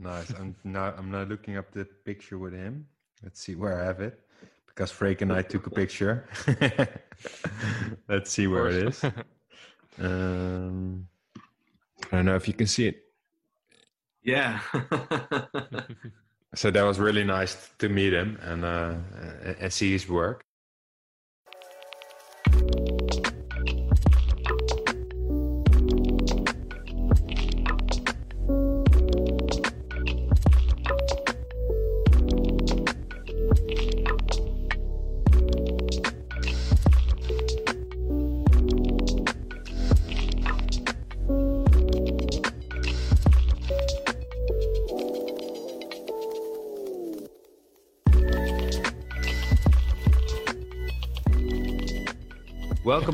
Nice. I'm now I'm now looking up the picture with him. Let's see where I have it. Because Freek and I took a picture. Let's see where it is. Um, I don't know if you can see it. Yeah. so that was really nice to meet him and uh, and see his work.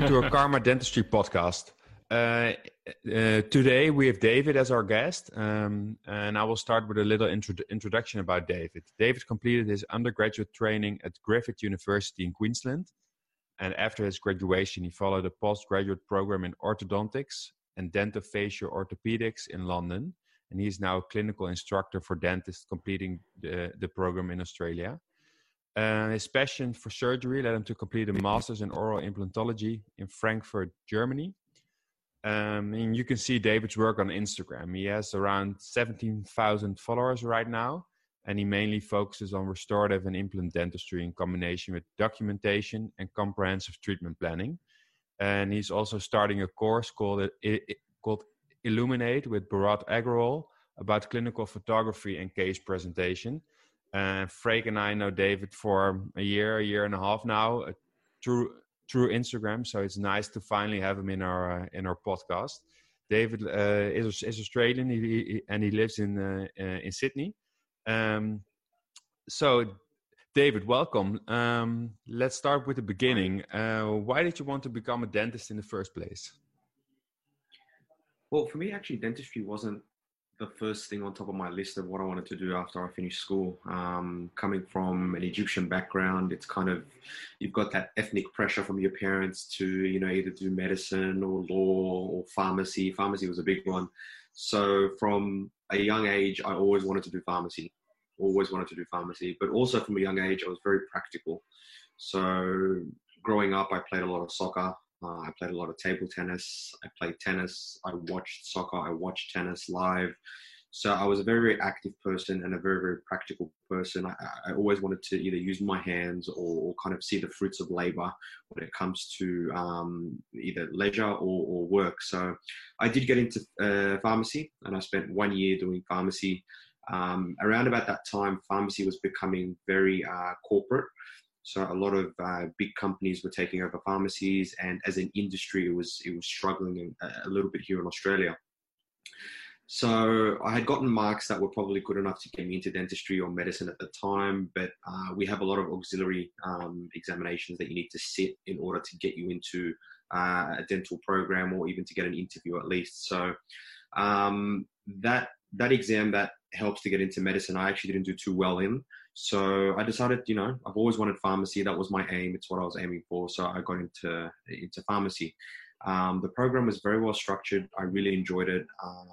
To our Karma Dentistry podcast. Uh, uh, today we have David as our guest, um, and I will start with a little intro- introduction about David. David completed his undergraduate training at Griffith University in Queensland, and after his graduation, he followed a postgraduate program in orthodontics and dentofacial orthopedics in London. And he is now a clinical instructor for dentists, completing the, the program in Australia. Uh, his passion for surgery led him to complete a master's in oral implantology in Frankfurt, Germany. Um, and you can see David's work on Instagram. He has around 17,000 followers right now, and he mainly focuses on restorative and implant dentistry in combination with documentation and comprehensive treatment planning. And he's also starting a course called, called Illuminate with Bharat Agrawal about clinical photography and case presentation and Freek and I know David for a year, a year and a half now uh, through through Instagram. So it's nice to finally have him in our uh, in our podcast. David uh, is is Australian he, he, and he lives in uh, uh, in Sydney. Um, so, David, welcome. Um, let's start with the beginning. Uh, why did you want to become a dentist in the first place? Well, for me, actually, dentistry wasn't the first thing on top of my list of what I wanted to do after I finished school. Um, coming from an Egyptian background, it's kind of you've got that ethnic pressure from your parents to you know either do medicine or law or pharmacy. Pharmacy was a big one. So from a young age, I always wanted to do pharmacy. Always wanted to do pharmacy, but also from a young age, I was very practical. So growing up, I played a lot of soccer. Uh, I played a lot of table tennis. I played tennis. I watched soccer. I watched tennis live. So I was a very, very active person and a very, very practical person. I, I always wanted to either use my hands or, or, kind of see the fruits of labor when it comes to um, either leisure or, or, work. So I did get into uh, pharmacy and I spent one year doing pharmacy. Um, around about that time, pharmacy was becoming very uh, corporate. So a lot of uh, big companies were taking over pharmacies, and as an industry, it was it was struggling a, little bit here in Australia. So I had gotten marks that were probably good enough to get me into dentistry or medicine at the time, but uh, we have a lot of auxiliary um, examinations that you need to sit in order to get you into uh, a dental program or even to get an interview at least. So um, that that exam that helps to get into medicine, I actually didn't do too well in. So I decided, you know, I've always wanted pharmacy. That was my aim. It's what I was aiming for. So I got into into pharmacy. Um, the program was very well structured. I really enjoyed it. Um,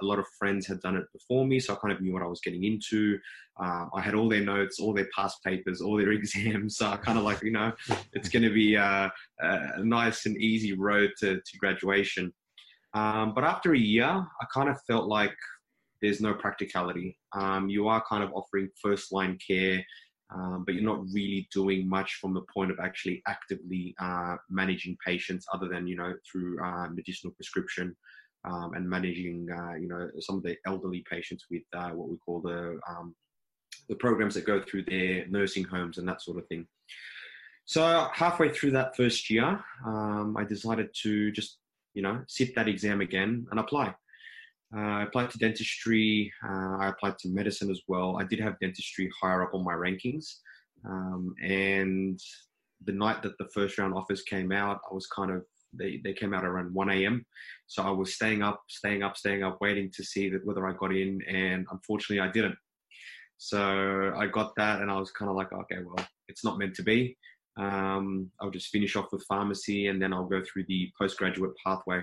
a lot of friends had done it before me, so I kind of knew what I was getting into. Um, I had all their notes, all their past papers, all their exams. So I kind of like, you know, it's going to be a, a, nice and easy road to, to graduation. Um, but after a year, I kind of felt like there's no practicality. Um, you are kind of offering first line care, um, but you're not really doing much from the point of actually actively uh, managing patients, other than you know through uh, medicinal prescription um, and managing uh, you know some of the elderly patients with uh, what we call the um, the programs that go through their nursing homes and that sort of thing. So halfway through that first year, um, I decided to just you know sit that exam again and apply. Uh, I applied to dentistry. Uh, I applied to medicine as well. I did have dentistry higher up on my rankings. Um, and the night that the first round offers came out, I was kind of they, they came out around 1 a.m. So I was staying up, staying up, staying up, waiting to see that whether I got in, and unfortunately I didn't. So I got that, and I was kind of like, okay, well, it's not meant to be. Um, I'll just finish off with pharmacy, and then I'll go through the postgraduate pathway.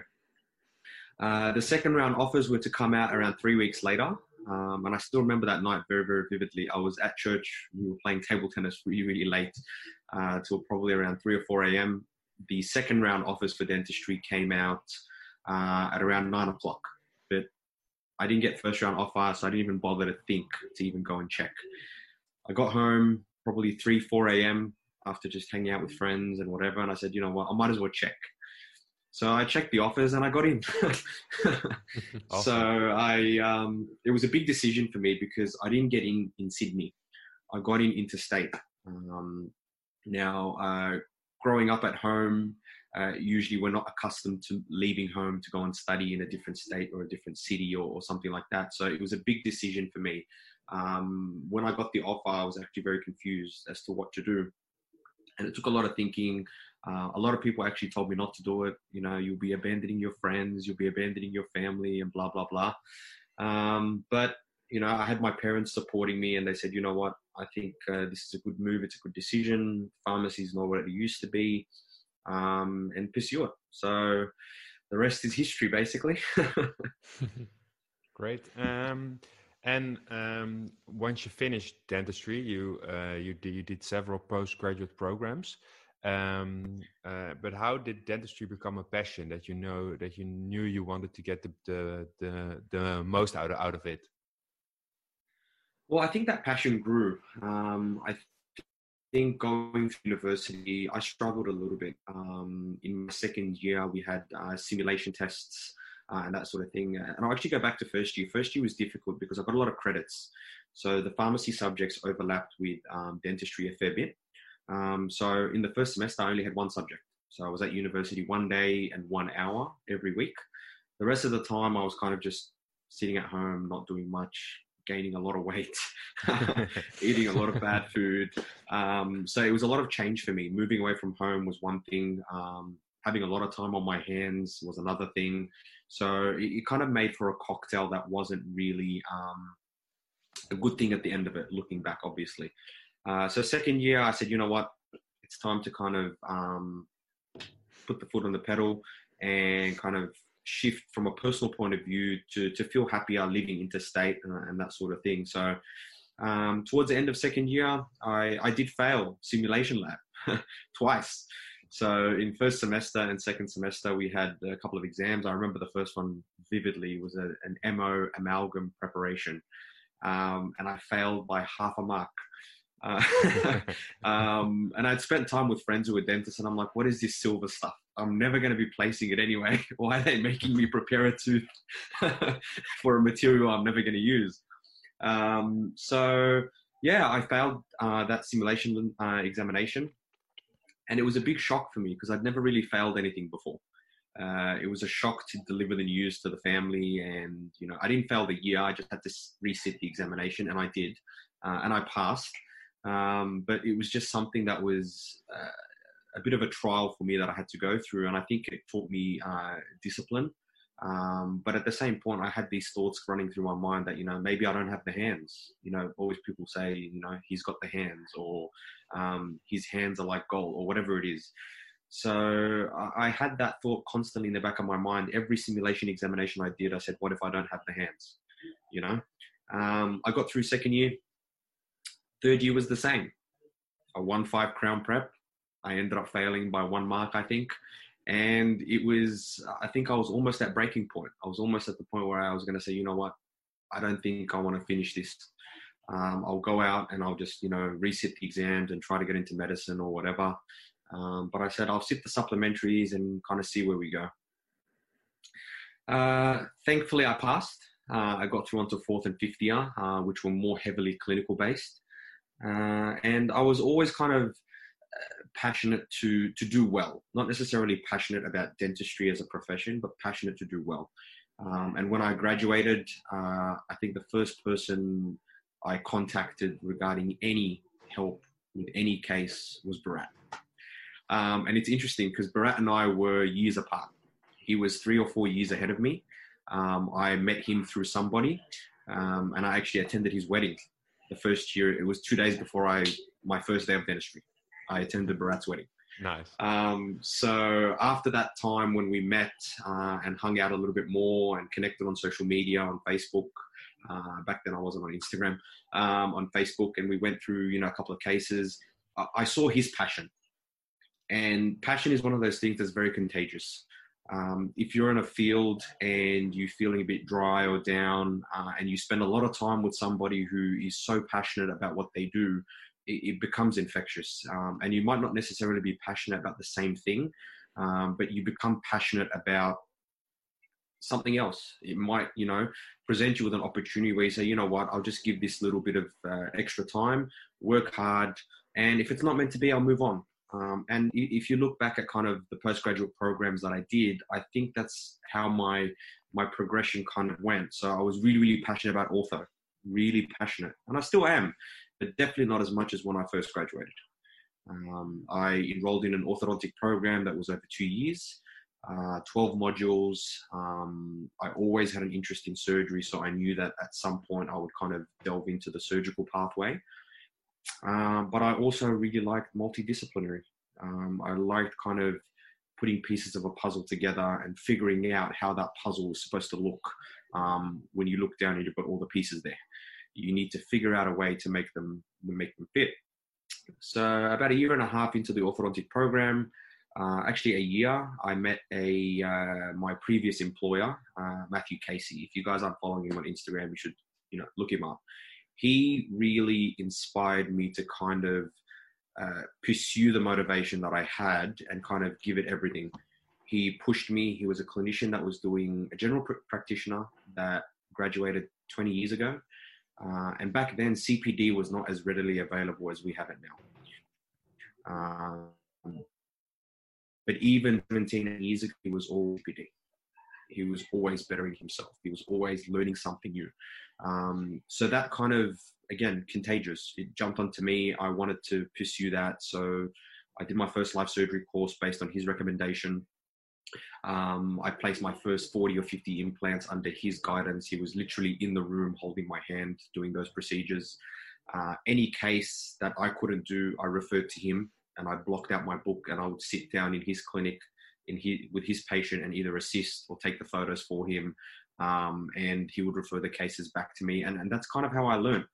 Uh, the second round offers were to come out around three weeks later. Um, and I still remember that night very, very vividly. I was at church. We were playing table tennis really, really late, uh, till probably around 3 or 4 a.m. The second round offers for dentistry came out uh, at around 9 o'clock. But I didn't get first round offer, so I didn't even bother to think to even go and check. I got home probably 3, 4 a.m. after just hanging out with friends and whatever. And I said, you know what, I might as well check. So I checked the offers and I got in. awesome. So I, um, it was a big decision for me because I didn't get in in Sydney. I got in interstate. Um, now, uh, growing up at home, uh, usually we're not accustomed to leaving home to go and study in a different state or a different city or, or something like that. So it was a big decision for me. Um, when I got the offer, I was actually very confused as to what to do. And it took a lot of thinking. Uh, a lot of people actually told me not to do it. You know, you'll be abandoning your friends, you'll be abandoning your family, and blah, blah, blah. Um, but, you know, I had my parents supporting me, and they said, you know what, I think uh, this is a good move, it's a good decision. Pharmacy is not what it used to be, um, and pursue it. So the rest is history, basically. Great. Um, and um, once you finished dentistry, you uh, you, you did several postgraduate programs. Um, uh, but how did dentistry become a passion that you know that you knew you wanted to get the the the, the most out of, out of it? Well, I think that passion grew. Um, I think going to university, I struggled a little bit. Um, in my second year, we had uh, simulation tests uh, and that sort of thing. And I'll actually go back to first year. First year was difficult because I got a lot of credits. So the pharmacy subjects overlapped with um, dentistry a fair bit. Um, so in the first semester, I only had one subject. So I was at university one day and one hour every week. The rest of the time, I was kind of just sitting at home, not doing much, gaining a lot of weight, eating a lot of bad food. Um, so it was a lot of change for me. Moving away from home was one thing. Um, having a lot of time on my hands was another thing. So it, it kind of made for a cocktail that wasn't really um, a good thing at the end of it, looking back, obviously. Uh, so second year, I said, you know what, it's time to kind of um, put the foot on the pedal and kind of shift from a personal point of view to, to feel happier living interstate and, and that sort of thing. So um, towards the end of second year, I, I did fail simulation lab twice. So in first semester and second semester, we had a couple of exams. I remember the first one vividly was a, an MO amalgam preparation. Um, and I failed by half a mark. Uh, um, and I'd spent time with friends who were dentists, and I'm like, what is this silver stuff? I'm never going to be placing it anyway. Why are they making me prepare a tooth for a material I'm never going to use? Um, so, yeah, I failed uh, that simulation uh, examination and it was a big shock for me because I'd never really failed anything before. Uh, it was a shock to deliver the news to the family, and you know, I didn't fail the year. I just had to resit the examination, and I did, uh, and I passed. Um, but it was just something that was uh, a bit of a trial for me that I had to go through, and I think it taught me uh, discipline um, but at the same point, I had these thoughts running through my mind that, you know, maybe I don't have the hands. You know, always people say, you know, he's got the hands or um, his hands are like gold or whatever it is. So I had that thought constantly in the back of my mind. Every simulation examination I did, I said, what if I don't have the hands? You know, um, I got through second year. Third year was the same. I won five crown prep. I ended up failing by one mark, I think. And it was i think i was almost at breaking point. I was almost at the point where i was going to say you know what? I don't think i want to finish this. Um, i'll go out and i'll just you know resit the exams and try to get into medicine or whatever. Um, but i said i'll sit the supplementaries and kind of see where we go. Uh, thankfully i passed. Uh, i got through onto fourth and fifth year uh, which were more heavily clinical based uh, and i was always kind of passionate to to do well, not necessarily passionate about dentistry as a profession, but passionate to do well. Um, and when I graduated, uh, I think the first person I contacted regarding any help with any case was Bharat. Um, and it's interesting because Bharat and I were years apart. He was three or four years ahead of me. Um, I met him through somebody, um, and I actually attended his wedding. The first year, it was two days before I my first day of dentistry. I attended Bharat's wedding. Nice. Um, so after that time when we met uh, and hung out a little bit more and connected on social media on Facebook, Uh, back then, I wasn't on Instagram, um, on Facebook, and we went through, you know, a couple of cases. I, I saw his passion, and passion is one of those things that's very contagious. Um, if you're in a field and you're feeling a bit dry or down, uh, and you spend a lot of time with somebody who is so passionate about what they do, it, it becomes infectious. Um, and you might not necessarily be passionate about the same thing, um, but you become passionate about something else. It might, you know, present you with an opportunity where you say, you know what, I'll just give this little bit of uh, extra time, work hard, and if it's not meant to be, I'll move on. Um, and if you look back at kind of the postgraduate programs that I did, I think that's how my my progression kind of went. So I was really, really passionate about ortho, really passionate, and I still am, but definitely not as much as when I first graduated. Um, I enrolled in an orthodontic program that was over two years, uh, 12 modules. Um, I always had an interest in surgery, so I knew that at some point I would kind of delve into the surgical pathway. Um, but I also really liked multidisciplinary. Um, I liked kind of putting pieces of a puzzle together and figuring out how that puzzle is supposed to look um, when you look down and you've got all the pieces there. You need to figure out a way to make them make them fit. So about a year and a half into the orthodontic program, uh, actually a year, I met a uh, my previous employer, uh, Matthew Casey. If you guys aren't following him on Instagram, you should you know look him up he really inspired me to kind of uh, pursue the motivation that I had and kind of give it everything. He pushed me. He was a clinician that was doing a general pr- practitioner that graduated 20 years ago. Uh, and back then, CPD was not as readily available as we have it now. Um, but even 17 years ago, he was all CPD. He was always bettering himself. He was always learning something new. Um, so that kind of again contagious. It jumped onto me. I wanted to pursue that, so I did my first life surgery course based on his recommendation. Um, I placed my first 40 or 50 implants under his guidance. He was literally in the room holding my hand doing those procedures. Uh, any case that I couldn't do, I referred to him and I blocked out my book and I would sit down in his clinic in his, with his patient and either assist or take the photos for him um, and he would refer the cases back to me, and, and that's kind of how I learned.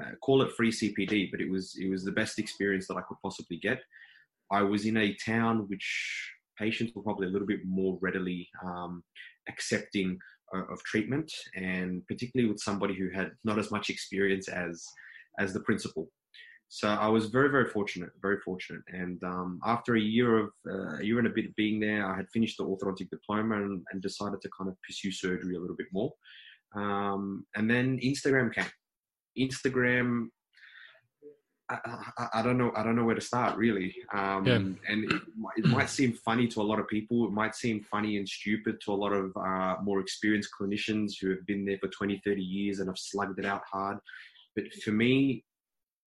Uh, call it free CPD, but it was it was the best experience that I could possibly get. I was in a town which patients were probably a little bit more readily um, accepting of, of treatment, and particularly with somebody who had not as much experience as as the principal. So I was very, very fortunate, very fortunate. And um, after a year of uh, a year and a bit of being there, I had finished the orthodontic diploma and, and decided to kind of pursue surgery a little bit more. Um, and then Instagram came. Instagram, I, I, I, don't know, I don't know where to start really. Um, yeah. And it, it, might seem funny to a lot of people. It might seem funny and stupid to a lot of uh, more experienced clinicians who have been there for 20, 30 years and have slugged it out hard. But for me,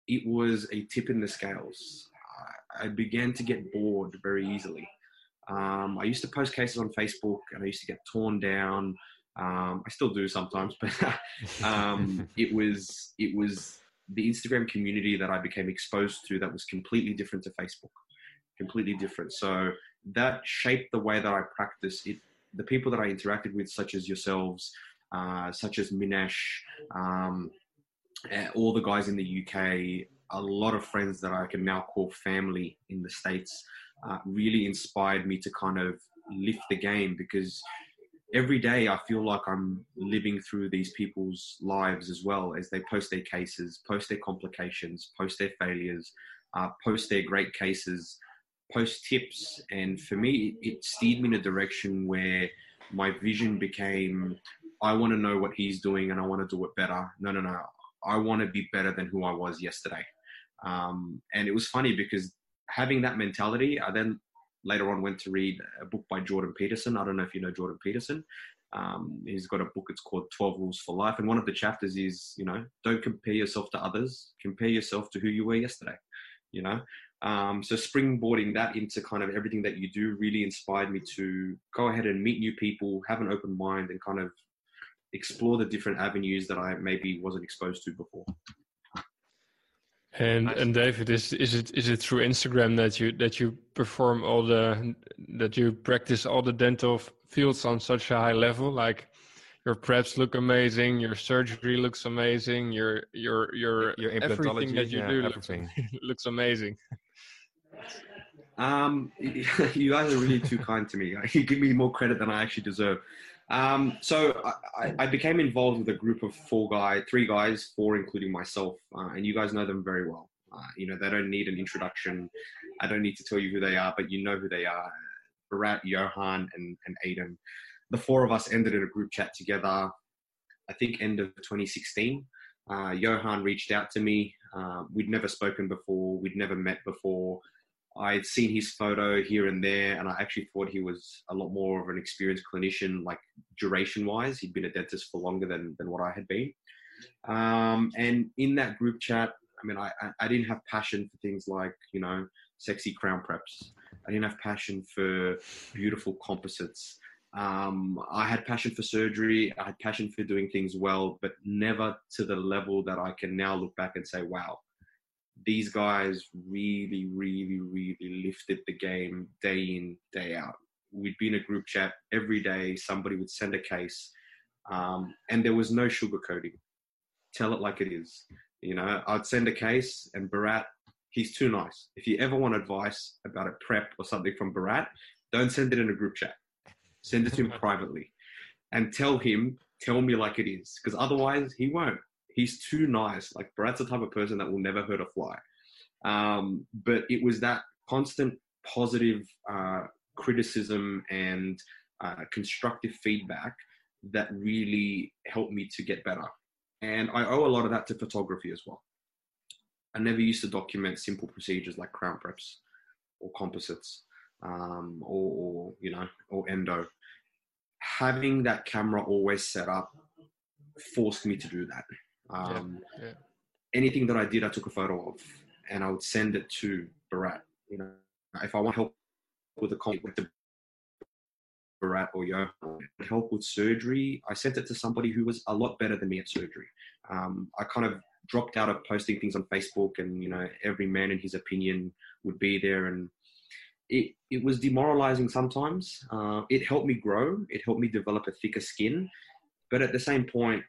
it was a tip in the scales. I began to get bored very easily. Um, I used to post cases on Facebook and I used to get torn down. Um, I still do sometimes, but um, it was it was the Instagram community that I became exposed to that was completely different to Facebook, completely different. So that shaped the way that I practice it. The people that I interacted with, such as yourselves, uh, such as Minesh, um, all the guys in the UK, a lot of friends that I can now call family in the States, uh, really inspired me to kind of lift the game because every day I feel like I'm living through these people's lives as well as they post their cases, post their complications, post their failures, uh, post their great cases, post tips. And for me, it steered me in a direction where my vision became I want to know what he's doing and I want to do it better. No, no, no. I want to be better than who I was yesterday. Um, and it was funny because having that mentality, I then later on went to read a book by Jordan Peterson. I don't know if you know Jordan Peterson. Um, he's got a book. It's called 12 Rules for Life. And one of the chapters is, you know, don't compare yourself to others. Compare yourself to who you were yesterday, you know. Um, so springboarding that into kind of everything that you do really inspired me to go ahead and meet new people, have an open mind and kind of explore the different avenues that I maybe wasn't exposed to before. And and David, is is it is it through Instagram that you that you perform all the that you practice all the dental fields on such a high level? Like your preps look amazing. Your surgery looks amazing. Your your your, Your everything that you yeah, do looks, looks amazing. Um, you guys are really too kind to me. You give me more credit than I actually deserve. Um, so I, I- became involved with a group of four guys, three guys, four including myself, uh, and you guys know them very well. Uh, you know they don't need an introduction. I don't need to tell you who they are, but you know who they are. Bharat, Johan, and, and Aiden. The four of us ended in a group chat together. I think end of 2016. Uh, Johan reached out to me. Uh, we'd never spoken before. We'd never met before. I'd seen his photo here and there, and I actually thought he was a lot more of an experienced clinician, like duration wise. He'd been a dentist for longer than, than what I had been. Um, and in that group chat, I mean, I, I, didn't have passion for things like, you know, sexy crown preps. I didn't have passion for beautiful composites. Um, I had passion for surgery. I had passion for doing things well, but never to the level that I can now look back and say, wow, these guys really, really, really lifted the game day in, day out. We'd be in a group chat every day. Somebody would send a case, um, and there was no sugarcoating. Tell it like it is. You know, I'd send a case, and Bharat, he's too nice. If you ever want advice about a prep or something from Bharat, don't send it in a group chat. Send it to him privately, and tell him, tell me like it is, because otherwise he won't he's too nice. Like Brad's the type of person that will never hurt a fly. Um, but it was that constant positive uh, criticism and uh, constructive feedback that really helped me to get better. And I owe a lot of that to photography as well. I never used to document simple procedures like crown preps or composites um, or, or, you know, or endo. Having that camera always set up forced me to do that. Um, yeah. Anything that I did, I took a photo of, and I would send it to Bharat. You know, if I want help with the com- with the Bharat or Yo, help with surgery, I sent it to somebody who was a lot better than me at surgery. Um, I kind of dropped out of posting things on Facebook, and you know, every man in his opinion would be there, and it it was demoralizing sometimes. Uh, it helped me grow. It helped me develop a thicker skin, but at the same point,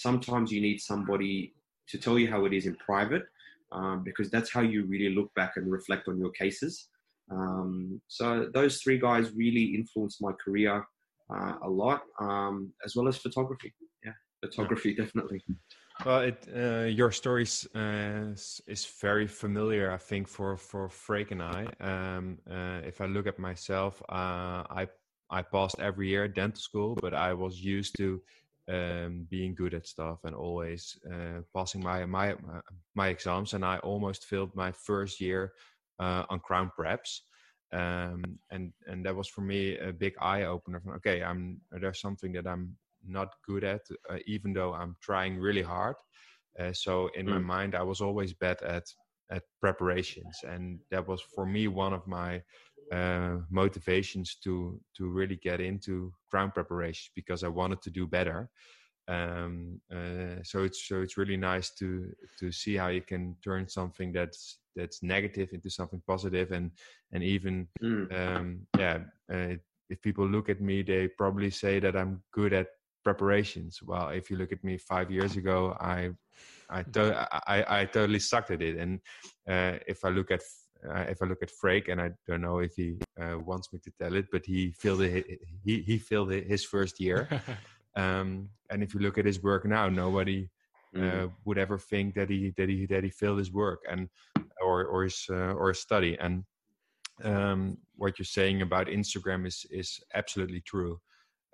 sometimes you need somebody to tell you how it is in private um, because that's how you really look back and reflect on your cases. Um, so those three guys really influenced my career uh, a lot, um, as well as photography. Yeah, photography definitely. Well, it, uh, your story uh, is very familiar, I think, for for Freek and I. Um, uh, if I look at myself, uh, I I passed every year at dental school, but I was used to um, being good at stuff and always uh, passing my my my exams. And I almost failed my first year uh, on crown preps, um, and and that was for me a big eye opener. From okay, I'm there's something that I'm not good at, uh, even though I'm trying really hard. Uh, so in mm. my mind, I was always bad at at preparations, and that was for me one of my uh, motivations to to really get into crown preparations because I wanted to do better. Um, uh, so it's so it's really nice to to see how you can turn something that's that's negative into something positive and and even mm. um, yeah uh, if people look at me they probably say that I'm good at preparations. Well, if you look at me five years ago, I I to, I, I totally sucked at it. And uh, if I look at uh, if I look at Freek, and I don't know if he uh, wants me to tell it, but he failed it, he he failed his first year. um, and if you look at his work now, nobody mm. would ever think that he that he that he failed his work and or or his uh, or his study. And um, what you're saying about Instagram is is absolutely true.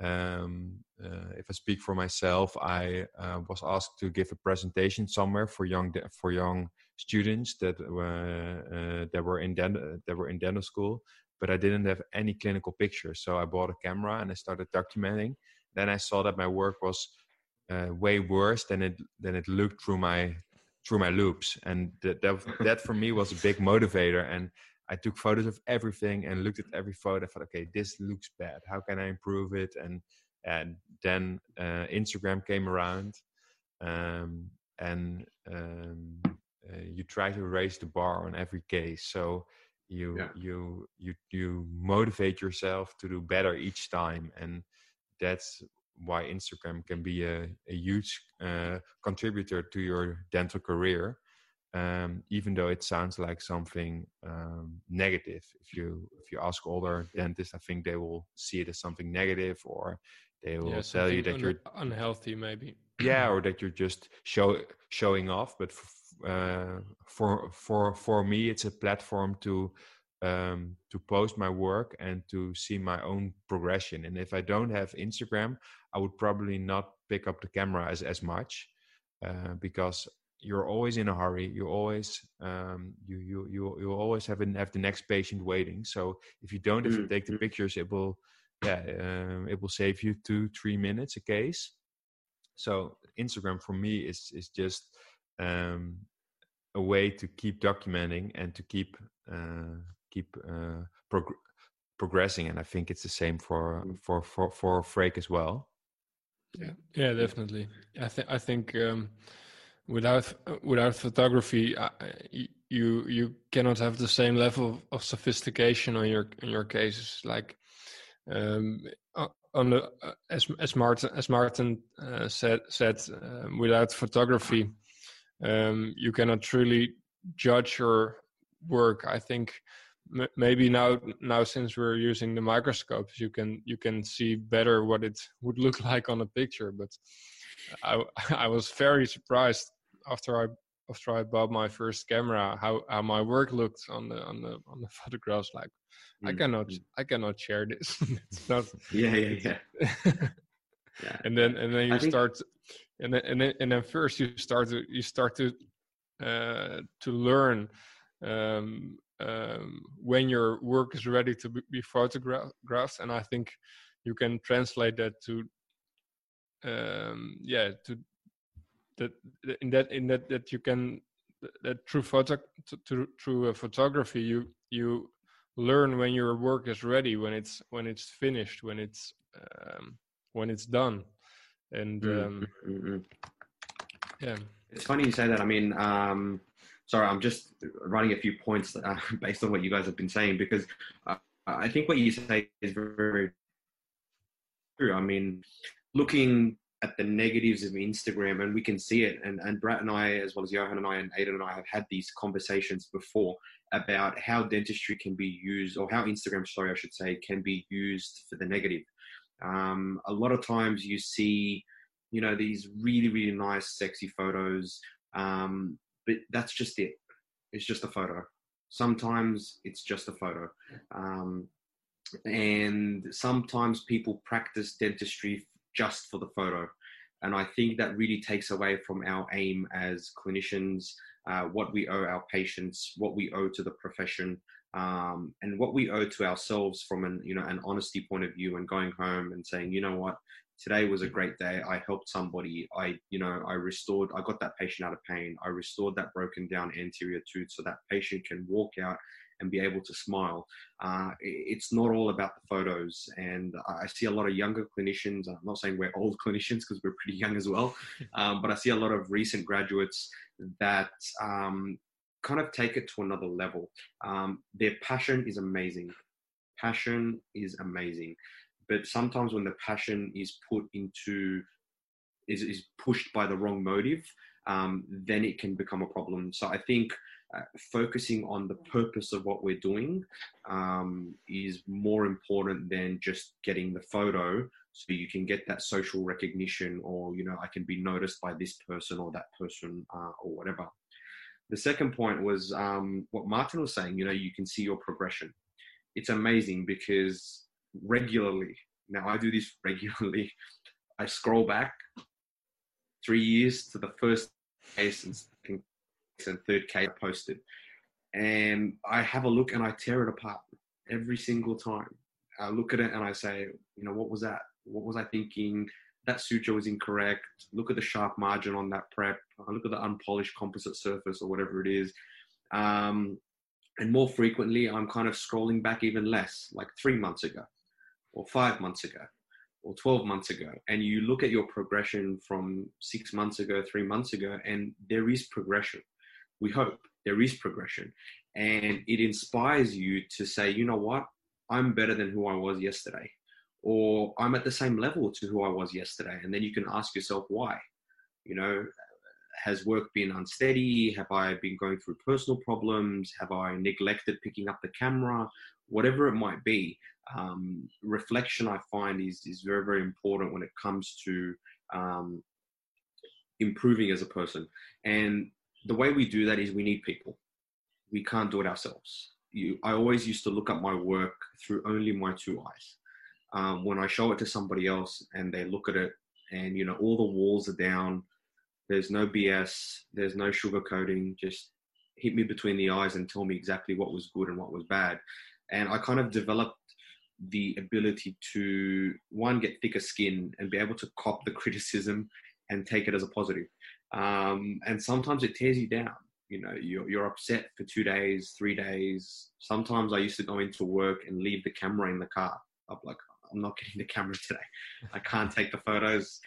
Um, uh, if I speak for myself, I uh, was asked to give a presentation somewhere for young for young students that were uh, that were in dental that were in dental school, but I didn't have any clinical pictures. So I bought a camera and I started documenting. Then I saw that my work was uh, way worse than it than it looked through my through my loupes, and that that, that for me was a big motivator. And I took photos of everything and looked at every photo. I thought, okay, this looks bad. How can I improve it? And and then uh, Instagram came around, um, and um, uh, you try to raise the bar on every case. So you yeah. you you you motivate yourself to do better each time, and that's why Instagram can be a, a huge uh, contributor to your dental career, um, even though it sounds like something um, negative. If you if you ask older dentists, I think they will see it as something negative, or they will Yeah, tell you that un- you're unhealthy, maybe. yeah, or that you're just show showing off. But f- uh, for for for me, it's a platform to um, to post my work and to see my own progression. And if I don't have Instagram, I would probably not pick up the camera as as much uh, because you're always in a hurry. You always um, you you you you always have an, have the next patient waiting. So if you don't have to Mm, take the mm. pictures, it will yeah um, it will save you two three minutes a case. So Instagram for me is is just um, a way to keep documenting and to keep uh, keep uh, prog- progressing. And I think it's the same for Mm. for for for Freek as well. Yeah, yeah, definitely. I think I think um, without without photography, you you cannot have the same level of, sophistication on your on your cases. Like um, on the uh, as as Martin as Martin uh, said said um, without photography, um, you cannot truly judge your work. I think m- maybe now now since we're using the microscopes you can you can see better what it would look like on a picture but i i was very surprised after i after i bought my first camera how how my work looked on the on the on the photographs like i Mm, cannot mm. i cannot share this it's not Yeah, yeah, yeah. yeah. and then and then I you think- start and then and then and then first you start to you start to uh to learn um um when your work is ready to be, be photographed and i think you can translate that to um yeah to that in that in that that you can that through photo to, to, through uh, photography you you learn when your work is ready when it's when it's finished when it's um, when it's done and Mm, um, mm, mm. yeah It's funny you say that. I mean, um, sorry, I'm just running a few points uh, based on what you guys have been saying because uh, I think what you say is very, very true. I mean, looking at the negatives of Instagram, and we can see it, and, and Brett and I, as well as Johan and I, and Aidan and I, have had these conversations before about how dentistry can be used, or how Instagram, sorry, I should say, can be used for the negative. Um, a lot of times you see you know these really really nice sexy photos um, but that's just it. It's just a photo. Sometimes it's just a photo. Um, and sometimes people practice dentistry just for the photo. And i think that really takes away from our aim as clinicians uh, what we owe our patients what we owe to the profession um, and what we owe to ourselves from an you know an honesty point of view and going home and saying you know what? Today was a great day. I helped somebody. I you know i restored i got that patient out of pain. I restored that broken down anterior tooth so that patient can walk out and be able to smile. Uh, it's not all about the photos and i see a lot of younger clinicians i'm not saying we're old clinicians because we're pretty young as well um, but i see a lot of recent graduates that um, kind of take it to another level. Um, their passion is amazing. Passion is amazing. But sometimes when the passion is put into is, is pushed by the wrong motive um, then it can become a problem. So i think uh, focusing on the purpose of what we're doing um, is more important than just getting the photo so you can get that social recognition or you know i can be noticed by this person or that person uh, or whatever the second point was um, what martin was saying you know you can see your progression it's amazing because regularly. Now I do this regularly. I scroll back three years to the first case and third I posted, and I have a look and I tear it apart every single time. I look at it and I say, you know, what was that? What was I thinking? That suture was incorrect. Look at the sharp margin on that prep. Look at the unpolished composite surface or whatever it is. Um, and more frequently, I'm kind of scrolling back even less, like three months ago, or five months ago, or 12 months ago. And you look at your progression from six months ago, three months ago, and there is progression. We hope there is progression. And it inspires you to say, you know what? I'm better than who I was yesterday. or I'm at the same level to who I was yesterday. And then you can ask yourself why. You know, has work been unsteady? Have I been going through personal problems? Have I neglected picking up the camera? Whatever it might be, um, reflection I find is is very very important when it comes to um, improving as a person. And the way we do that is we need people. We can't do it ourselves. You, I always used to look at my work through only my two eyes. Um, when I show it to somebody else and they look at it, and you know all the walls are down, there's no BS, there's no sugarcoating. Just hit me between the eyes and tell me exactly what was good and what was bad. And I kind of developed the ability to one get thicker skin and be able to cop the criticism and take it as a positive. Um, and sometimes it tears you down. You know, you're, you're upset for two days, three days. Sometimes I used to go into work and leave the camera in the car. I'm like, I'm not getting the camera today. I can't take the photos.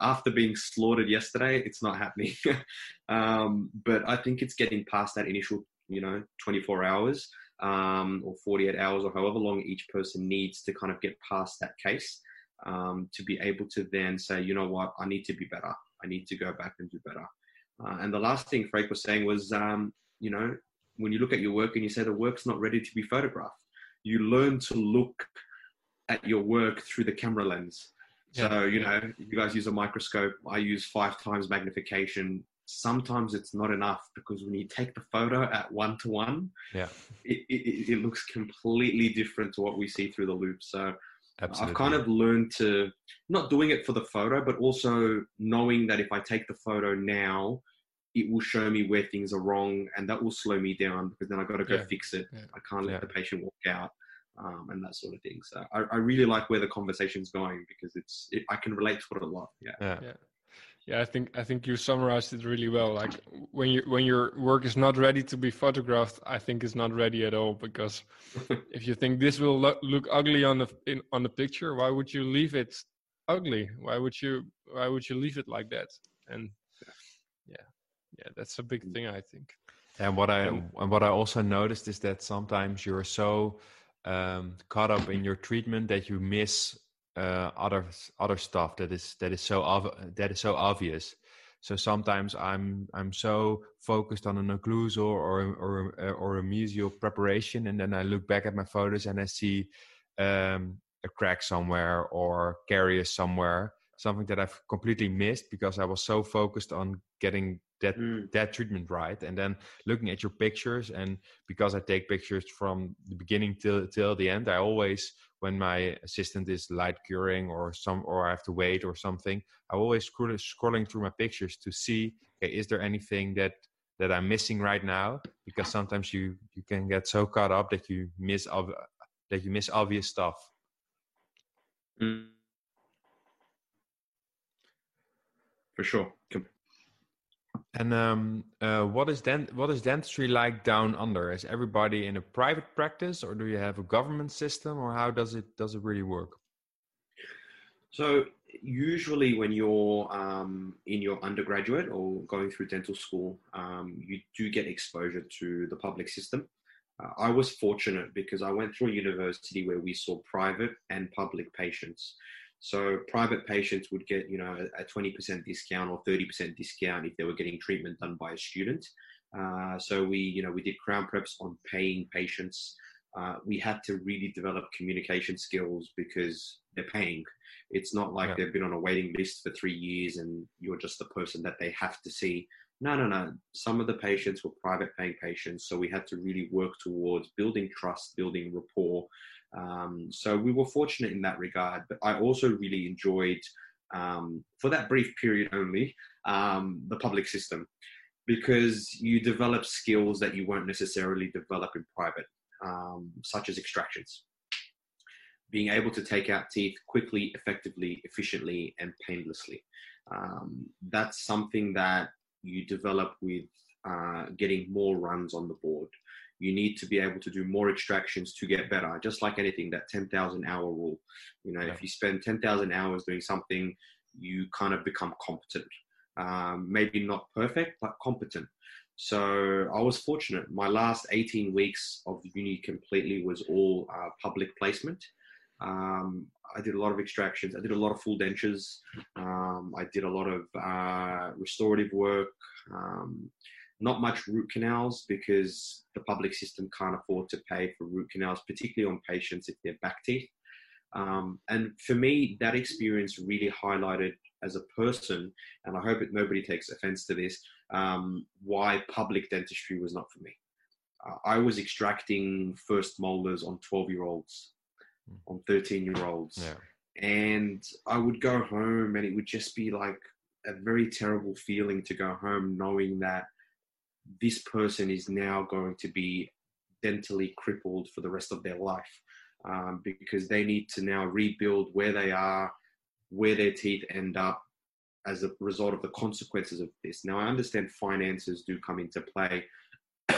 After, being slaughtered yesterday, it's not happening. um, but I think it's getting past that initial, you know, 24 hours um, or 48 hours or however long each person needs to kind of get past that case um, to be able to then say, you know what, I need to be better. I need to go back and do better. Uh, and the last thing Frank was saying was, um, you know, when you look at your work and you say the work's not ready to be photographed, you learn to look at your work through the camera lens. Yeah. So, you know, you guys use a microscope. I use five times magnification. Sometimes it's not enough because when you take the photo at one to one, yeah, it, it, it looks completely different to what we see through the loupe. So, Absolutely. I've kind of learned to not doing it for the photo, but also knowing that if I take the photo now, it will show me where things are wrong, and that will slow me down because then I've got to go yeah. fix it. Yeah. I can't let yeah. the patient walk out, um, and that sort of thing. So I, I, really like where the conversation's going because it's it, I can relate to it a lot. Yeah. yeah. Yeah, I think I think you summarized it really well. Like when you when your work is not ready to be photographed, I think it's not ready at all. Because if you think this will lo look ugly on the in, on the picture, why would you leave it ugly? Why would you why would you leave it like that? And yeah, yeah, that's a big thing, I think. And what I and what I also noticed is that sometimes you're so um, caught up in your treatment that you miss uh, other other stuff that is that is so ov- that is so obvious. So sometimes I'm I'm so focused on an occlusal or or or a mesial preparation, and then I look back at my photos and I see um, a crack somewhere or caries somewhere, something that I've completely missed because I was so focused on getting that mm. that treatment right and then looking at your pictures and because i take pictures from the beginning till till the end i always when my assistant is light curing or some or I have to wait or something, I'm always scroll, scrolling through my pictures to see okay, is there anything that that I'm missing right now? Because sometimes you you can get so caught up that you miss ob- that you miss obvious stuff. Mm. For sure. And um, uh, what is dent what is dentistry like down under? Is everybody in a private practice, or do you have a government system, or how does it does it really work? So usually, when you're um, in your undergraduate or going through dental school, um, you do get exposure to the public system. Uh, I was fortunate because I went through a university where we saw private and public patients. So private patients would get, you know, a 20% discount or 30% discount if they were getting treatment done by a student. Uh, so we, you know, we did crown preps on paying patients. Uh, we had to really develop communication skills because they're paying. It's not like yeah. they've been on a waiting list for three years and you're just the person that they have to see. No, no, no. Some of the patients were private paying patients. So we had to really work towards building trust, building rapport, um, so we were fortunate in that regard. But I also really enjoyed, um, for that brief period only, um, the public system because you develop skills that you won't necessarily develop in private, um, such as extractions. Being able to take out teeth quickly, effectively, efficiently, and painlessly. Um, that's something that you develop with uh, getting more runs on the board you need to be able to do more extractions to get better just like anything that 10,000 hour rule you know yeah. if you spend 10,000 hours doing something you kind of become competent um, maybe not perfect but competent so I was fortunate. My last 18 weeks of uni completely was all uh, public placement. Um, I did a lot of extractions. I did a lot of full dentures. Um, I did a lot of uh, restorative work. Um, not much root canals because the public system can't afford to pay for root canals, particularly on patients if they're back teeth. Um, and for me, that experience really highlighted as a person, and I hope that nobody takes offense to this, um, why public dentistry was not for me. Uh, I was extracting first molars on 12 year olds, hmm. on 13 year olds. Yeah. And I would go home and it would just be like a very terrible feeling to go home knowing that this person is now going to be dentally crippled for the rest of their life um, because they need to now rebuild where they are, where their teeth end up as a result of the consequences of this. Now, I understand finances do come into play,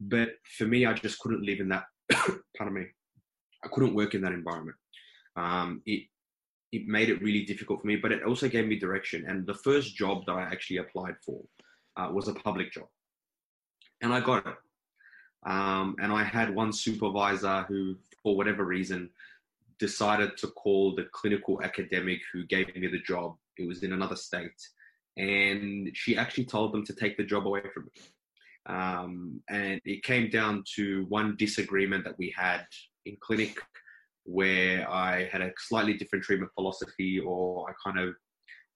but for me, I just couldn't live in that. pardon me. I couldn't work in that environment. Um, it it made it really difficult for me, but it also gave me direction. And the first job that I actually applied for uh, was a public job, and I got it. Um, and I had one supervisor who, for whatever reason, decided to call the clinical academic who gave me the job. It was in another state, and she actually told them to take the job away from me. Um, and it came down to one disagreement that we had in clinic where I had a slightly different treatment philosophy, or I kind of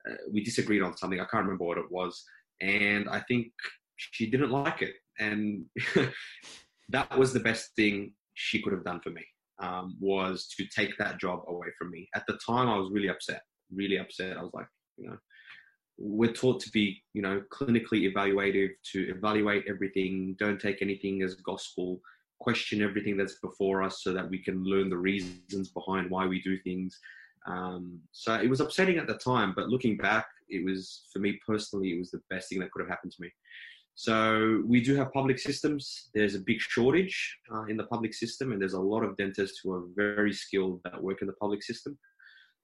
uh, we disagreed on something. I can't remember what it was, and I think she didn't like it, and that was the best thing she could have done for me. Um, was to take that job away from me. At the time, I was really upset, really upset. I was like, you know, we're taught to be, you know, clinically evaluative, to evaluate everything, don't take anything as gospel, question everything that's before us so that we can learn the reasons behind why we do things. Um, so it was upsetting at the time, but looking back, it was, for me personally, it was the best thing that could have happened to me. So we do have public systems. There's a big shortage uh, in the public system, and there's a lot of dentists who are very skilled that work in the public system.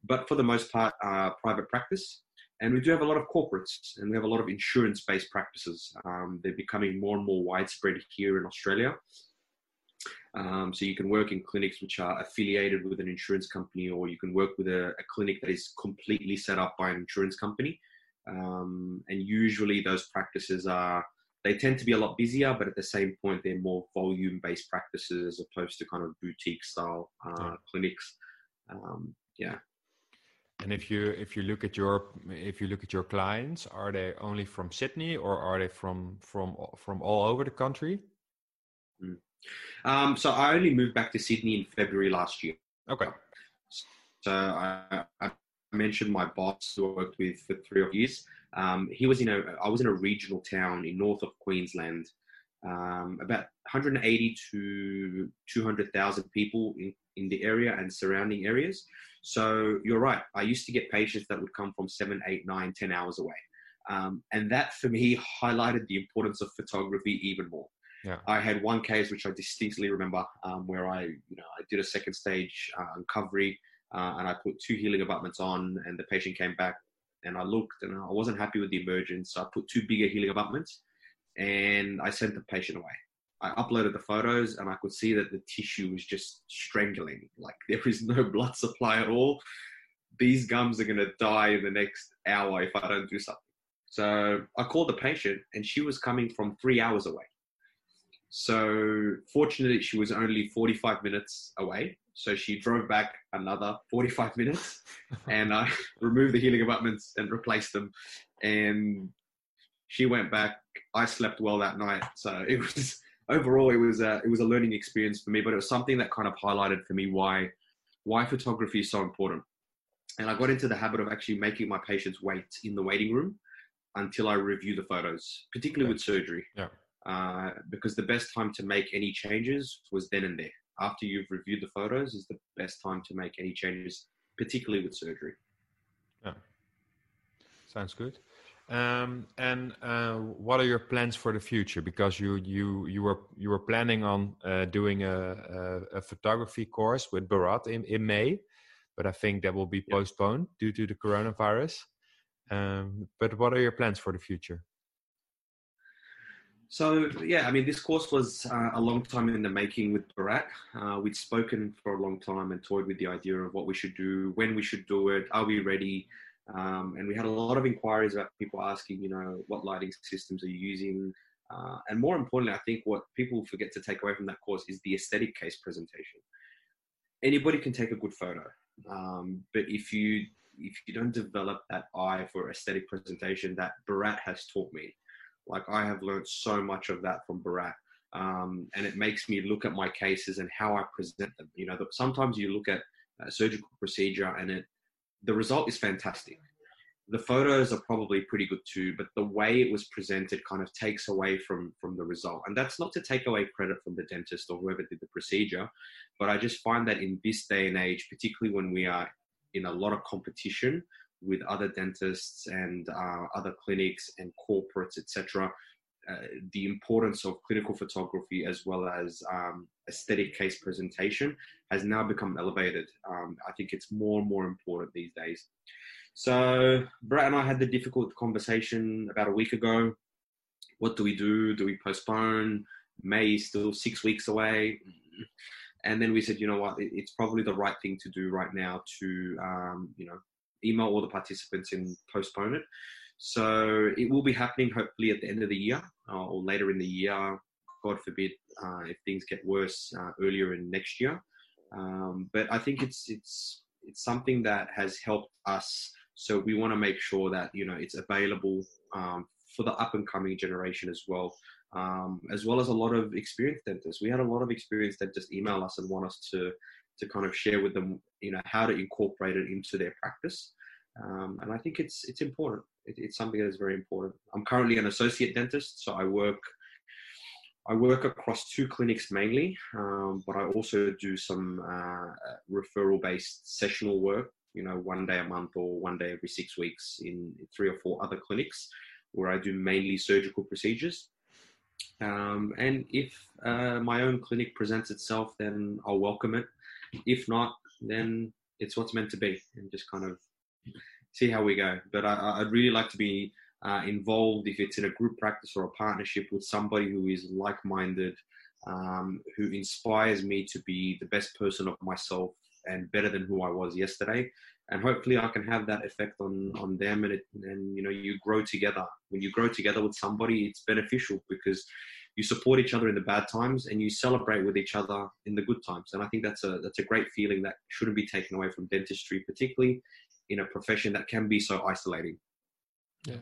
But for the most part, uh, private practice. And we do have a lot of corporates, and we have a lot of insurance-based practices. Um, they're becoming more and more widespread here in Australia. Um, so you can work in clinics which are affiliated with an insurance company, or you can work with a, a clinic that is completely set up by an insurance company. Um, and usually those practices are they tend to be a lot busier, but at the same point, they're more volume based practices as opposed to kind of boutique style uh, yeah. clinics. Um, yeah. And if you if you look at your if you look at your clients, are they only from Sydney or are they from from from all over the country? Um, so I only moved back to Sydney in February last year. Okay. So I, I mentioned my boss who I worked with for three years. Um, he was in a, I was in a regional town in north of Queensland, um, about 180 to 200,000 people in, in the area and surrounding areas. So you're right. I used to get patients that would come from seven, eight, nine, ten hours away. Um, and that for me highlighted the importance of photography even more. Yeah. I had one case which I distinctly remember um, where I, you know, I did a second stage uh, recovery uh, and I put two healing abutments on, and the patient came back and I looked and I wasn't happy with the emergence. So I put two bigger healing abutments and I sent the patient away. I uploaded the photos and I could see that the tissue was just strangling. Like there is no blood supply at all. These gums are going to die in the next hour if I don't do something. So I called the patient and she was coming from three hours away. So fortunately, she was only 45 minutes away. So she drove back another 45 minutes and I uh, removed the healing abutments and replaced them. And she went back. I slept well that night. So it was overall, it was a, it was a learning experience for me, but it was something that kind of highlighted for me why, why photography is so important. And I got into the habit of actually making my patients wait in the waiting room until I review the photos, particularly with surgery. Yeah. Uh, because the best time to make any changes was then and there after you've reviewed the photos is the best time to make any changes, particularly with surgery. Yeah, sounds good. Um, and uh, what are your plans for the future? Because you you you were you were planning on uh, doing a, a, a, photography course with Bharat in, in May, but I think that will be postponed due to the coronavirus. Um, but what are your plans for the future? So yeah, I mean, this course was uh, a long time in the making with Bharat. Uh, we'd spoken for a long time and toyed with the idea of what we should do, when we should do it, are we ready? Um, and we had a lot of inquiries about people asking, you know, what lighting systems are you using? Uh, and more importantly, I think what people forget to take away from that course is the aesthetic case presentation. Anybody can take a good photo, um, but if you if you don't develop that eye for aesthetic presentation that Bharat has taught me, like I have learned so much of that from Bharat. Um, and it makes me look at my cases and how I present them. You know, sometimes you look at a surgical procedure and it, the result is fantastic. The photos are probably pretty good too, but the way it was presented kind of takes away from from the result. And that's not to take away credit from the dentist or whoever did the procedure, but I just find that in this day and age, particularly when we are in a lot of competition, with other dentists and uh, other clinics and corporates, etc. Uh, the importance of clinical photography as well as um, aesthetic case presentation has now become elevated. Um, I think it's more and more important these days. So, Bharat and I had the difficult conversation about a week ago. What do we do? Do we postpone? May is still six weeks away. And then we said, you know what, it's probably the right thing to do right now to, um, you know, email all the participants and postpone it. So it will be happening hopefully at the end of the year uh, or later in the year. God forbid uh, if things get worse uh, earlier in next year. Um, but I think it's it's it's something that has helped us. So we want to make sure that you know it's available um, for the up and coming generation as well. Um, as well as a lot of experienced dentists. We had a lot of experience that just email us and want us to to kind of share with them, you know, how to incorporate it into their practice. Um, and I think it's it's important. It, it's something that is very important. I'm currently an associate dentist, so I work I work across two clinics mainly, um, but I also do some uh, referral-based sessional work. You know, one day a month or one day every six weeks in three or four other clinics, where I do mainly surgical procedures. Um, and if uh, my own clinic presents itself, then I'll welcome it if not, then it's what's meant to be, and just kind of see how we go. But I, would really like to be uh, involved if it's in a group practice or a partnership with somebody who is like-minded, um, who inspires me to be the best person of myself and better than who I was yesterday. And hopefully, I can have that effect on on them, and it, and you know, you grow together. When you grow together with somebody, it's beneficial because you support each other in the bad times and you celebrate with each other in the good times. And I think that's a that's a great feeling that shouldn't be taken away from dentistry, particularly in a profession that can be so isolating. Yeah.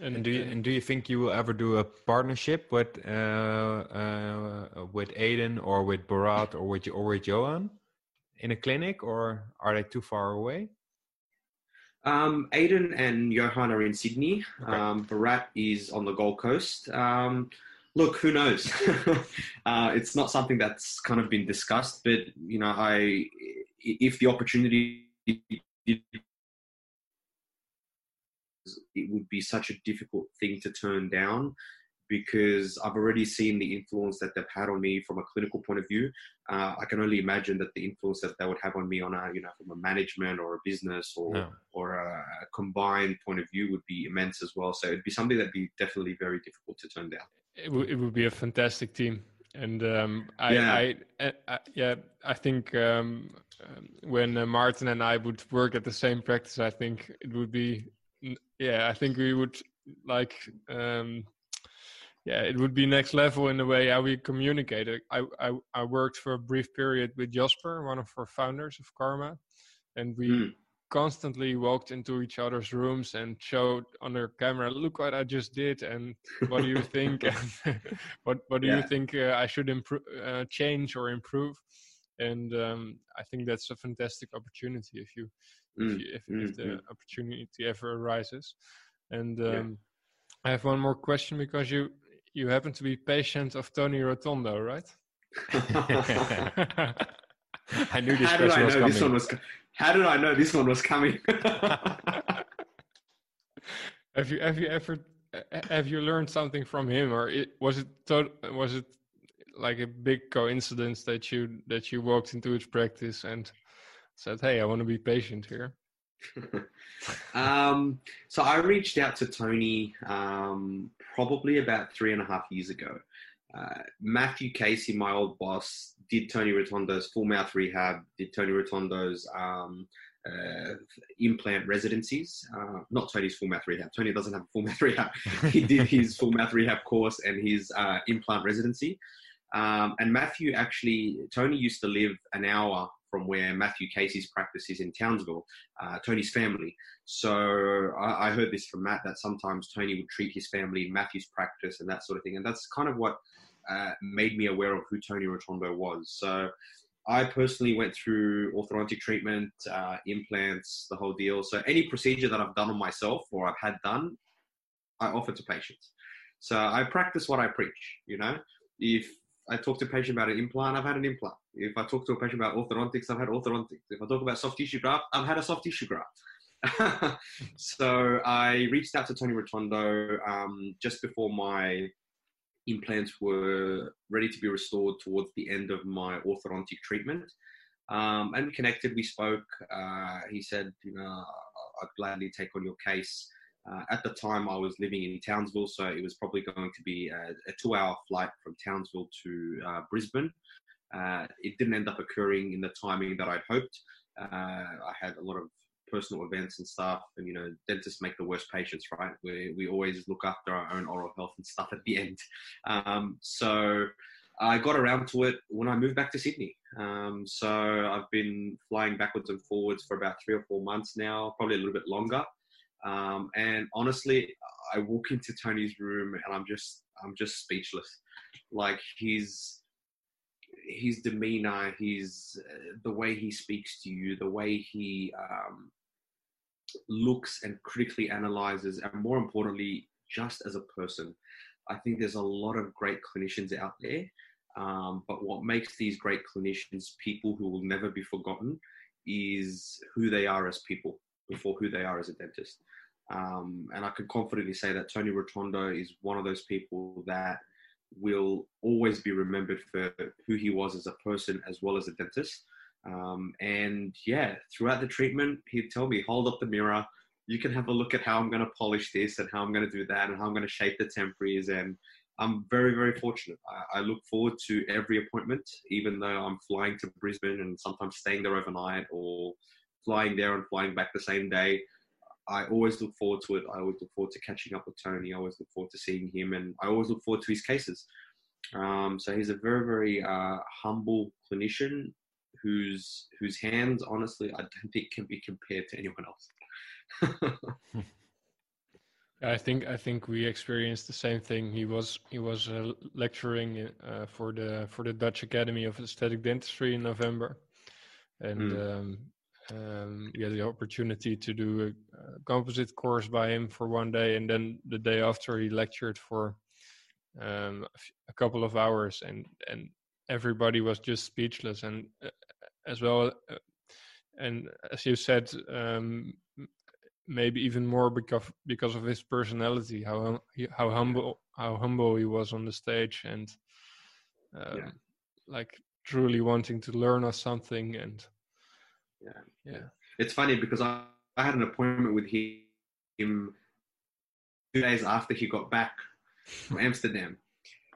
And, and do you and do you think you will ever do a partnership with uh, uh, with Aiden or with Bharat or with or with Johan in a clinic, or are they too far away? Um, Aiden and Johan are in Sydney. Okay. Um, Bharat is on the Gold Coast. Um, look, who knows? uh, it's not something that's kind of been discussed, but you know, I if the opportunity it would be such a difficult thing to turn down because I've already seen the influence that they've had on me from a clinical point of view. Uh, I can only imagine that the influence that they would have on me on a, you know, from a management or a business or no. or a, combined point of view would be immense as well. So it'd be something that'd be definitely very difficult to turn down. It, w- it would be a fantastic team. And um, I, yeah. I, I, yeah, I think um, um, when uh, Martin and I would work at the same practice, I think it would be, yeah, I think we would like um, yeah, it would be next level in the way how we communicate. I, I, I worked for a brief period with Jasper, one of our founders of Karma, and we mm. Constantly walked into each other's rooms and showed on their camera, "Look what I just did," and what do you think? what what do yeah. you think uh, I should improve, uh, change or improve? And um, I think that's a fantastic opportunity if you, mm. if, you, if, mm. if, the hmm. opportunity ever arises. And um, yeah. I have one more question because you you happen to be patient of Tony Rotondo, right? I knew this, How did I know this one was. How did I know this one was coming? have you have you ever have you learned something from him, or it, was it was it like a big coincidence that you that you walked into his practice and said, "Hey, I want to be patient here"? um, so I reached out to Tony um, probably about three and a half years ago. Uh, Matthew Casey, my old boss, did Tony Rotondo's full mouth rehab, did Tony Rotondo's um, uh, implant residencies. Uh, not Tony's full mouth rehab. Tony doesn't have a full mouth rehab. he did his full mouth rehab course and his uh, implant residency. Um, and Matthew actually, Tony used to live an hour from where Matthew Casey's practice is in Townsville, uh, Tony's family. So I, I, heard this from Matt that sometimes Tony would treat his family in Matthew's practice and that sort of thing. And that's kind of what uh, made me aware of who Tony Rotondo was. So I personally went through orthodontic treatment, uh, implants, the whole deal. So any procedure that I've done on myself or I've had done, I offer to patients. So I practice what I preach. You know, if I talk to a patient about an implant, I've had an implant. If I talk to a patient about orthodontics, I've had orthodontics. If I talk about soft tissue graft, I've had a soft tissue graft. so I reached out to Tony Rotondo um, just before my implants were ready to be restored towards the end of my orthodontic treatment. Um, and we connected, we spoke. Uh, he said, you know, I'd gladly take on your case. Uh, at the time, I was living in Townsville, so it was probably going to be a, a two hour flight from Townsville to uh, Brisbane. Uh, it didn't end up occurring in the timing that I'd hoped. Uh, I had a lot of personal events and stuff. And you know, dentists make the worst patients, right? We we always look after our own oral health and stuff at the end. Um, so I got around to it when I moved back to Sydney. Um, so I've been flying backwards and forwards for about three or four months now, probably a little bit longer. Um, and honestly, I walk into Tony's room and I'm just I'm just speechless. Like his his demeanor, his uh, the way he speaks to you, the way he um, looks and critically analyzes, and more importantly, just as a person. I think there's a lot of great clinicians out there, um, but what makes these great clinicians people who will never be forgotten is who they are as people before who they are as a dentist. Um, and I can confidently say that Tony Rotondo is one of those people that will always be remembered for who he was as a person as well as a dentist. Um, and yeah, throughout the treatment, he'd tell me, hold up the mirror. You can have a look at how I'm going to polish this and how I'm going to do that and how I'm going to shape the temporaries. And I'm very, very fortunate. I, I, look forward to every appointment, even though I'm flying to Brisbane and sometimes staying there overnight or flying there and flying back the same day. I always look forward to it. I always look forward to catching up with Tony. I always look forward to seeing him, and I always look forward to his cases. Um, so he's a very, very uh, humble clinician whose whose hands, honestly, I don't think can be compared to anyone else. I think I think we experienced the same thing. He was he was uh, lecturing uh, for the for the Dutch Academy of Aesthetic Dentistry in November, and mm. um, um, we had the opportunity to do a, a, composite course by him for one day, and then the day after he lectured for um, a, couple of hours, and and everybody was just speechless, and uh, as well, uh, and as you said, um, maybe even more because because of his personality, how how humble how humble he was on the stage, and um, yeah. like truly wanting to learn us something and yeah. Yeah. It's funny because I, I had an appointment with him two days after he got back from Amsterdam.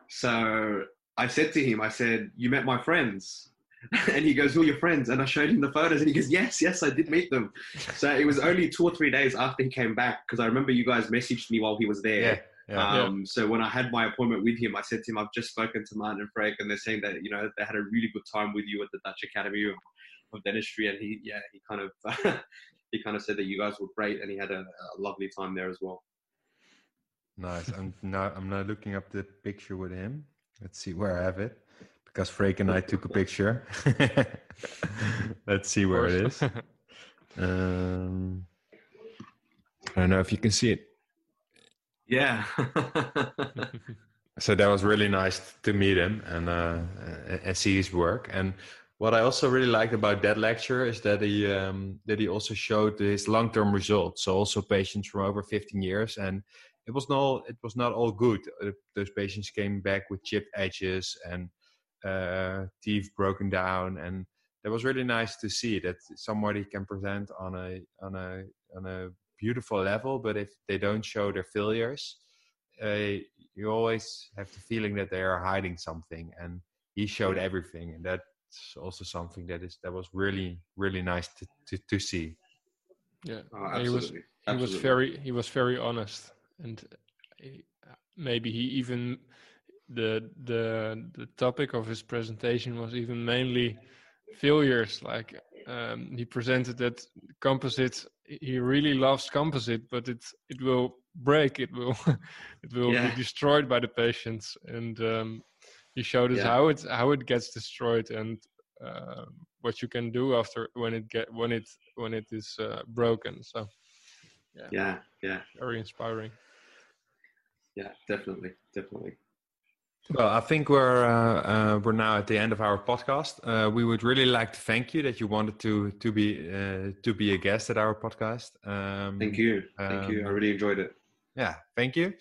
So I said to him, I said, You met my friends. And he goes, Who are your friends? And I showed him the photos and he goes, Yes, yes, I did meet them. So it was only two or three days after he came back because I remember you guys messaged me while he was there. Yeah. Yeah, um, yeah. So when I had my appointment with him, I said to him, "I've just spoken to Martin and Frank, and they're saying that you know they had a really good time with you at the Dutch Academy of of dentistry, and he yeah he kind of he kind of said that you guys were great, and he had a, a lovely time there as well. Nice. I'm now I'm now looking up the picture with him. Let's see where I have it because Freek and I took a picture. Let's see where it is. Um, I don't know if you can see it. Yeah. so that was really nice to meet him and uh, and see his work. And what I also really liked about that lecture is that he um, that he also showed his long term results. So also patients from over 15 years, and it was not it was not all good. Uh, those patients came back with chipped edges and uh, teeth broken down, and that was really nice to see that somebody can present on a on a on a beautiful level, but if they don't show their failures, uh, you always have the feeling that they are hiding something. And he showed everything, and that's also something that is that was really really nice to to, to see. Yeah, Oh, he was absolutely. he was very he was very honest, and he, maybe he even the the the topic of his presentation was even mainly failures. Like um, he presented that composite, he really loves composite, but it it will break, it will it will Yeah. be destroyed by the patients, and um, he showed us Yeah. how it how it gets destroyed and. Uh, what you can do after when it get when it when it is uh, broken so Yeah, yeah, very inspiring. yeah, definitely, definitely. Well, I think we're uh, uh, we're now at the end of our podcast. Uh, we would really like to thank you that you wanted to to be uh, to be a guest at our podcast. Um, Thank you, thank you. I um, really enjoyed it. Yeah, thank you.